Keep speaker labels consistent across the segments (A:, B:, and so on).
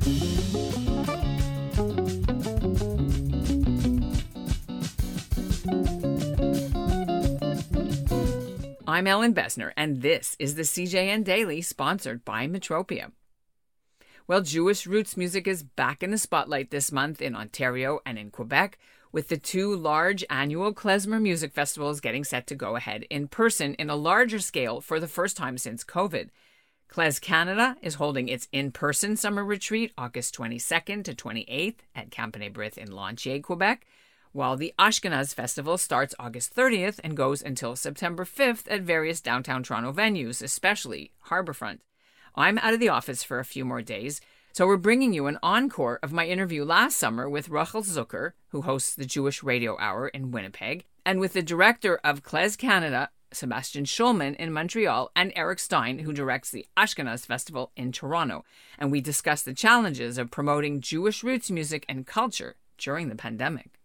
A: I'm Ellin Bessner, and this is the CJN Daily, sponsored by Metropia. Well, Jewish roots music is back in the spotlight this month in Ontario and in Quebec, with the two large annual Klezmer music festivals getting set to go ahead in person in a larger scale for the first time since COVID. KlezKanada is holding its in person summer retreat August 22nd to 28th at Camp Brith in Lantier, Quebec, while the Ashkenaz Festival starts August 30th and goes until September 5th at various downtown Toronto venues, especially Harbourfront. I'm out of the office for a few more days, so we're bringing you an encore of my interview last summer with Rachel Zucker, who hosts the Jewish Radio Hour in Winnipeg, and with the director of KlezKanada, Sebastian Schulman in Montreal, and Eric Stein, who directs the Ashkenaz Festival in Toronto. And we discuss the challenges of promoting Jewish roots music and culture during the pandemic.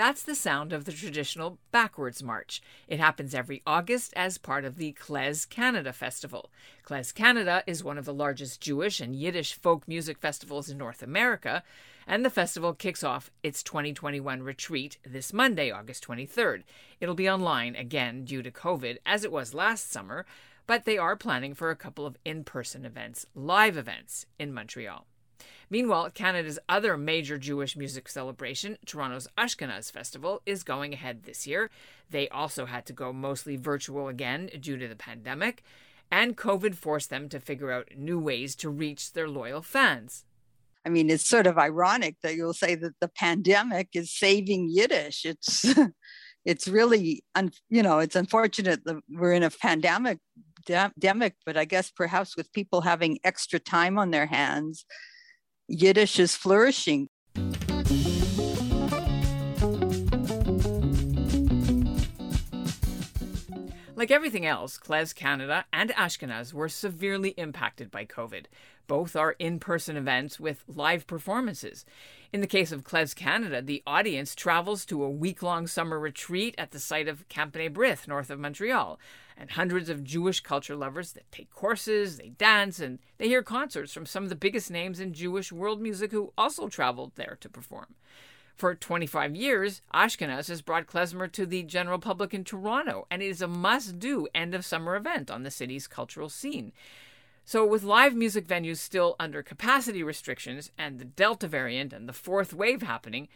A: That's the sound of the traditional Backwards March. It happens every August as part of the KlezKanada Festival. KlezKanada is one of the largest Jewish and Yiddish folk music festivals in North America, and the festival kicks off its 2021 retreat this Monday, August 23rd. It'll be online again due to COVID, as it was last summer, but they are planning for a couple of in person events, live events in Montreal. Meanwhile, Canada's other major Jewish music celebration, Toronto's Ashkenaz Festival, is going ahead this year. They also had to go mostly virtual again due to the pandemic, and COVID forced them to figure out new ways to reach their loyal fans.
B: I mean, it's sort of ironic that you'll say that the pandemic is saving Yiddish. It's it's really, un, you know, it's unfortunate that we're in a pandemic, pandemic, but I guess perhaps with people having extra time on their hands, Yiddish is flourishing.
A: Like everything else, KlezKanada and Ashkenaz were severely impacted by COVID. Both are in person events with live performances. In the case of KlezKanada, the audience travels to a week long summer retreat at the site of Camp Brith, north of Montreal and hundreds of Jewish culture lovers that take courses, they dance, and they hear concerts from some of the biggest names in Jewish world music who also traveled there to perform. For 25 years, Ashkenaz has brought klezmer to the general public in Toronto, and it is a must do end of summer event on the city's cultural scene. So, with live music venues still under capacity restrictions and the Delta variant and the fourth wave happening,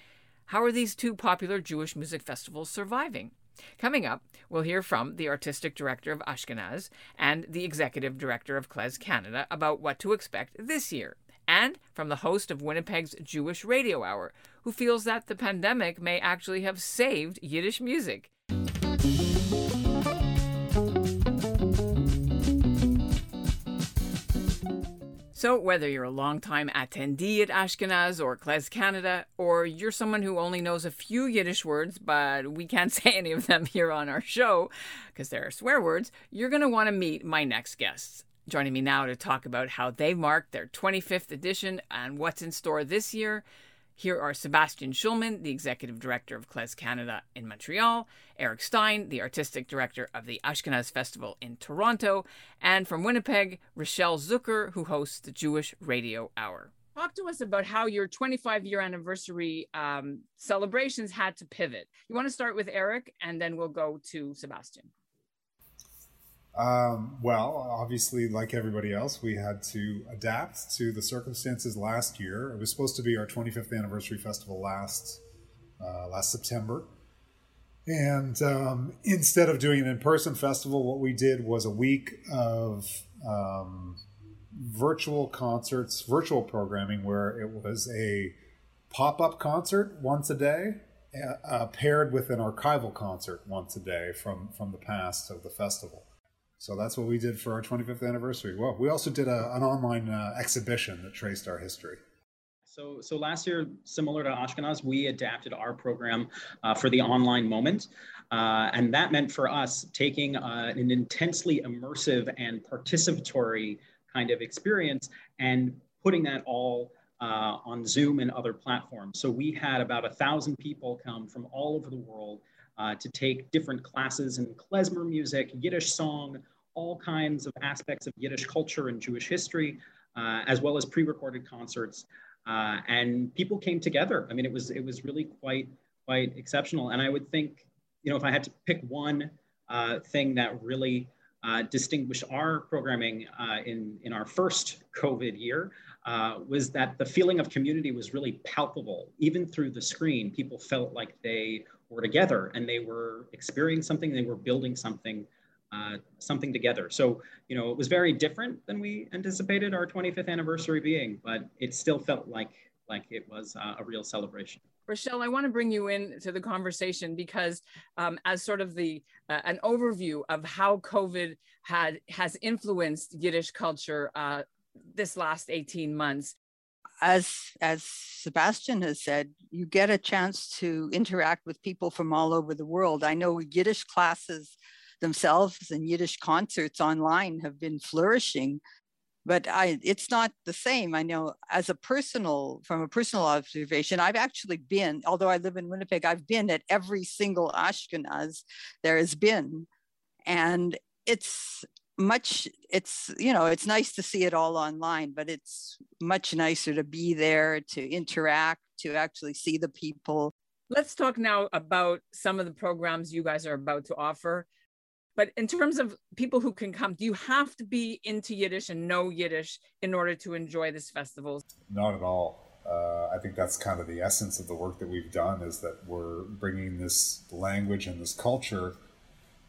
A: how are these two popular Jewish music festivals surviving? Coming up, we'll hear from the artistic director of Ashkenaz and the executive director of KlezKanada about what to expect this year, and from the host of Winnipeg's Jewish Radio Hour, who feels that the pandemic may actually have saved Yiddish music. So, whether you're a long-time attendee at Ashkenaz or KlezKanada, or you're someone who only knows a few Yiddish words, but we can't say any of them here on our show because they're swear words, you're going to want to meet my next guests. Joining me now to talk about how they marked their 25th edition and what's in store this year here are Sebastian Schulman, the executive director of KlezKanada in Montreal, Eric Stein, the artistic director of the Ashkenaz Festival in Toronto, and from Winnipeg, Rochelle Zucker, who hosts the Jewish Radio Hour. Talk to us about how your 25 year anniversary um, celebrations had to pivot. You want to start with Eric, and then we'll go to Sebastian.
C: Um, well, obviously, like everybody else, we had to adapt to the circumstances last year. It was supposed to be our 25th anniversary festival last uh, last September, and um, instead of doing an in-person festival, what we did was a week of um, virtual concerts, virtual programming, where it was a pop-up concert once a day, uh, paired with an archival concert once a day from from the past of the festival. So that's what we did for our 25th anniversary. Well, we also did a, an online uh, exhibition that traced our history.
D: So, so last year, similar to Ashkenaz, we adapted our program uh, for the online moment. Uh, and that meant for us taking uh, an intensely immersive and participatory kind of experience and putting that all uh, on Zoom and other platforms. So we had about a thousand people come from all over the world uh, to take different classes in klezmer music, Yiddish song, all kinds of aspects of Yiddish culture and Jewish history, uh, as well as pre-recorded concerts. Uh, and people came together. I mean, it was it was really quite quite exceptional. And I would think, you know, if I had to pick one uh, thing that really uh, distinguished our programming uh, in in our first COVID year, uh, was that the feeling of community was really palpable. Even through the screen, people felt like they were together and they were experiencing something, they were building something, uh, something together. So, you know, it was very different than we anticipated our 25th anniversary being, but it still felt like like it was uh, a real celebration.
A: Rochelle, I want to bring you into the conversation because, um, as sort of the uh, an overview of how COVID had has influenced Yiddish culture uh, this last 18 months
B: as as sebastian has said you get a chance to interact with people from all over the world i know yiddish classes themselves and yiddish concerts online have been flourishing but I, it's not the same. I know as a personal, from a personal observation, I've actually been, although I live in Winnipeg, I've been at every single Ashkenaz there has been. And it's much it's you know it's nice to see it all online but it's much nicer to be there to interact to actually see the people
A: let's talk now about some of the programs you guys are about to offer but in terms of people who can come do you have to be into yiddish and know yiddish in order to enjoy this festival
C: not at all uh, i think that's kind of the essence of the work that we've done is that we're bringing this language and this culture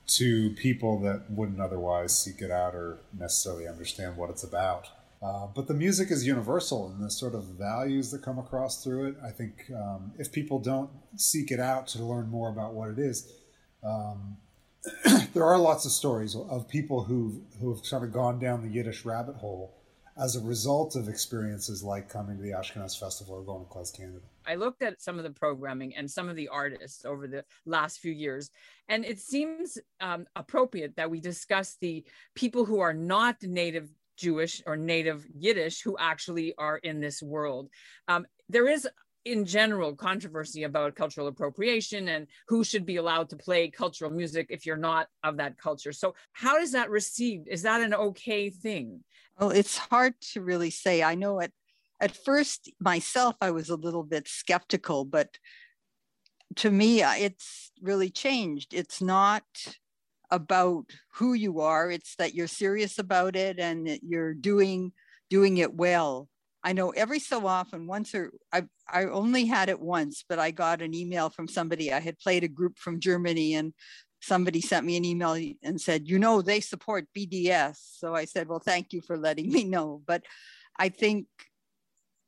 C: to people that wouldn't otherwise seek it out or necessarily understand what it's about. Uh, but the music is universal and the sort of values that come across through it. I think um, if people don't seek it out to learn more about what it is, um, there are lots of stories of people who've who've sort of gone down the Yiddish rabbit hole as a result of experiences like coming to the Ashkenaz Festival or going to KlezKanada.
A: I looked at some of the programming and some of the artists over the last few years, and it seems um, appropriate that we discuss the people who are not native Jewish or native Yiddish who actually are in this world. Um, there is in general controversy about cultural appropriation and who should be allowed to play cultural music if you're not of that culture. So, how is that received? Is that an okay thing?
B: Well, it's hard to really say. I know at at first myself I was a little bit skeptical, but to me uh, it's really changed. It's not about who you are; it's that you're serious about it and that you're doing doing it well. I know every so often, once or I, I only had it once, but I got an email from somebody. I had played a group from Germany and somebody sent me an email and said, you know, they support BDS. So I said, well, thank you for letting me know. But I think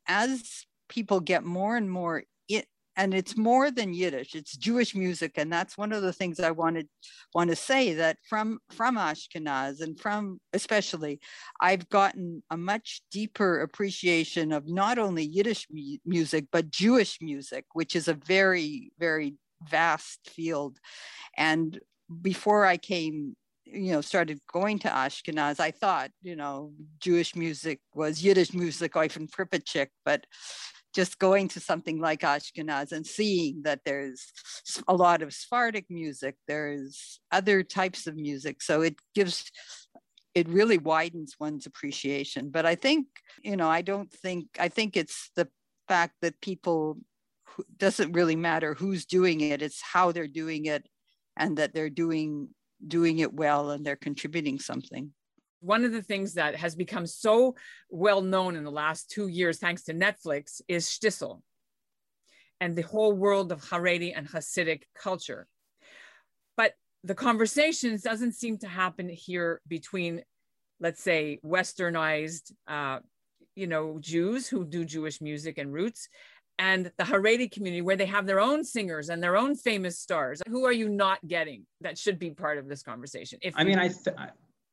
B: as people get more and more and it's more than Yiddish, it's Jewish music. And that's one of the things I wanted want to say that from from Ashkenaz and from especially, I've gotten a much deeper appreciation of not only Yiddish mu- music, but Jewish music, which is a very, very vast field. And before I came, you know, started going to Ashkenaz, I thought, you know, Jewish music was Yiddish music, Oyfn Pripetshik, but just going to something like Ashkenaz and seeing that there's a lot of Sephardic music, there's other types of music. So it gives, it really widens one's appreciation. But I think, you know, I don't think, I think it's the fact that people doesn't really matter who's doing it it's how they're doing it and that they're doing doing it well and they're contributing something
A: one of the things that has become so well known in the last two years thanks to netflix is shtisel and the whole world of haredi and hasidic culture but the conversations doesn't seem to happen here between let's say westernized uh, you know jews who do jewish music and roots and the Haredi community where they have their own singers and their own famous stars. Who are you not getting that should be part of this conversation?
D: If I mean, I, th-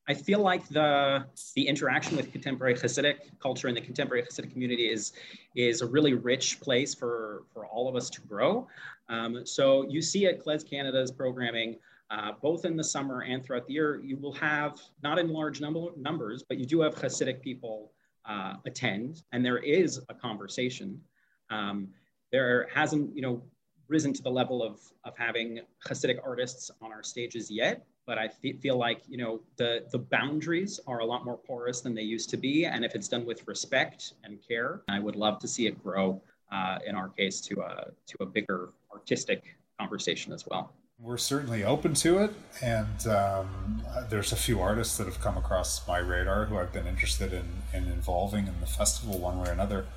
D: I feel like the the interaction with contemporary Hasidic culture and the contemporary Hasidic community is is a really rich place for for all of us to grow. Um, so you see at KlezKanada's programming. Uh, both in the summer and throughout the year, you will have not in large number, numbers, but you do have Hasidic people uh, attend and there is a conversation. Um, there hasn't, you know, risen to the level of, of having Hasidic artists on our stages yet, but I feel like, you know, the, the boundaries are a lot more porous than they used to be. And if it's done with respect and care, I would love to see it grow, uh, in our case, to a, to a bigger artistic conversation as well.
C: We're certainly open to it, and um, there's a few artists that have come across my radar who I've been interested in, in involving in the festival one way or another.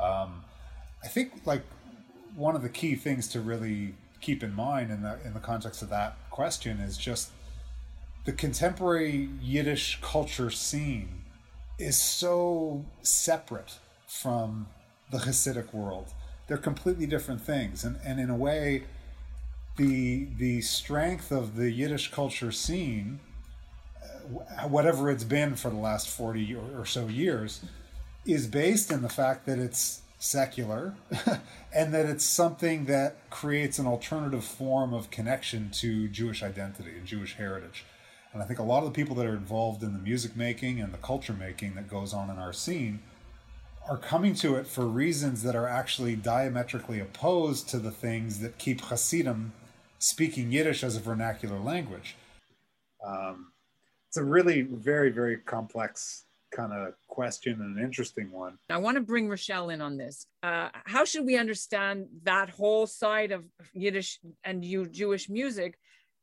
C: Um, I think like one of the key things to really keep in mind in the in the context of that question is just the contemporary Yiddish culture scene is so separate from the Hasidic world. They're completely different things, and and in a way the the strength of the Yiddish culture scene, uh, whatever it's been for the last forty or, or so years, is based in the fact that it's secular and that it's something that creates an alternative form of connection to Jewish identity and Jewish heritage. And I think a lot of the people that are involved in the music making and the culture making that goes on in our scene are coming to it for reasons that are actually diametrically opposed to the things that keep Hasidim speaking Yiddish as a vernacular language. Um, it's a really very, very complex kind of question and an interesting one.
A: I want to bring Rochelle in on this. Uh, how should we understand that whole side of Yiddish and Jewish music?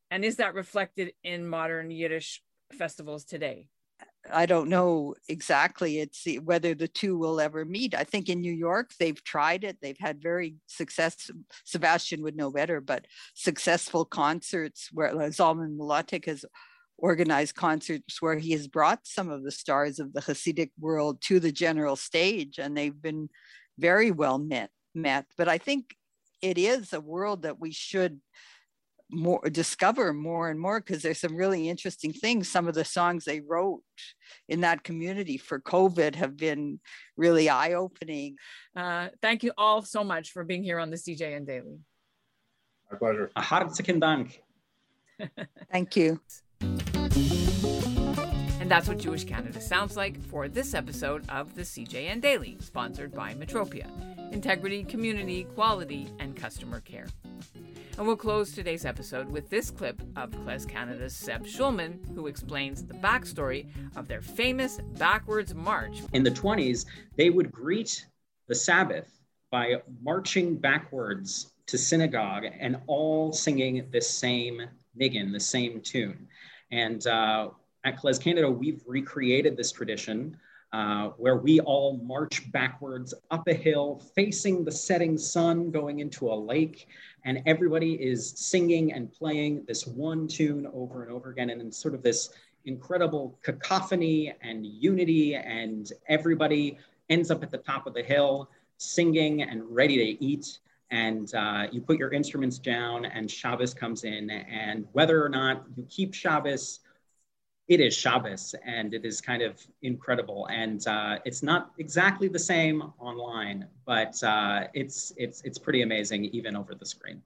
A: And is that reflected in modern Yiddish festivals today?
B: I don't know exactly it's whether the two will ever meet. I think in New York they've tried it. They've had very success. Sebastian would know better, but successful concerts where Zalman Mlotek has organized concerts where he has brought some of the stars of the Hasidic world to the general stage, and they've been very well met. Met, but I think it is a world that we should more discover more and more because there's some really interesting things. Some of the songs they wrote in that community for covid have been really eye-opening.
A: Uh, thank you all so much for being here on the cjn daily.
C: My pleasure.
D: A herzlichen dank
B: thank you.
A: and that's what Jewish Canada sounds like for this episode of the CJN Daily, sponsored by Metropia Integrity, Community, Quality, and Customer Care. And we'll close today's episode with this clip of KlezKanada's Seb Schulman, who explains the backstory of their famous backwards march.
D: In the 20s, they would greet the Sabbath by marching backwards to synagogue and all singing the same niggin, the same tune. And uh, at KlezKanada, we've recreated this tradition uh, where we all march backwards up a hill, facing the setting sun, going into a lake, and everybody is singing and playing this one tune over and over again, and in sort of this incredible cacophony and unity, and everybody ends up at the top of the hill singing and ready to eat. And uh, you put your instruments down, and Shabbos comes in. And whether or not you keep Shabbos, it is Shabbos, and it is kind of incredible. And uh, it's not exactly the same online, but uh, it's it's it's pretty amazing even over the screen.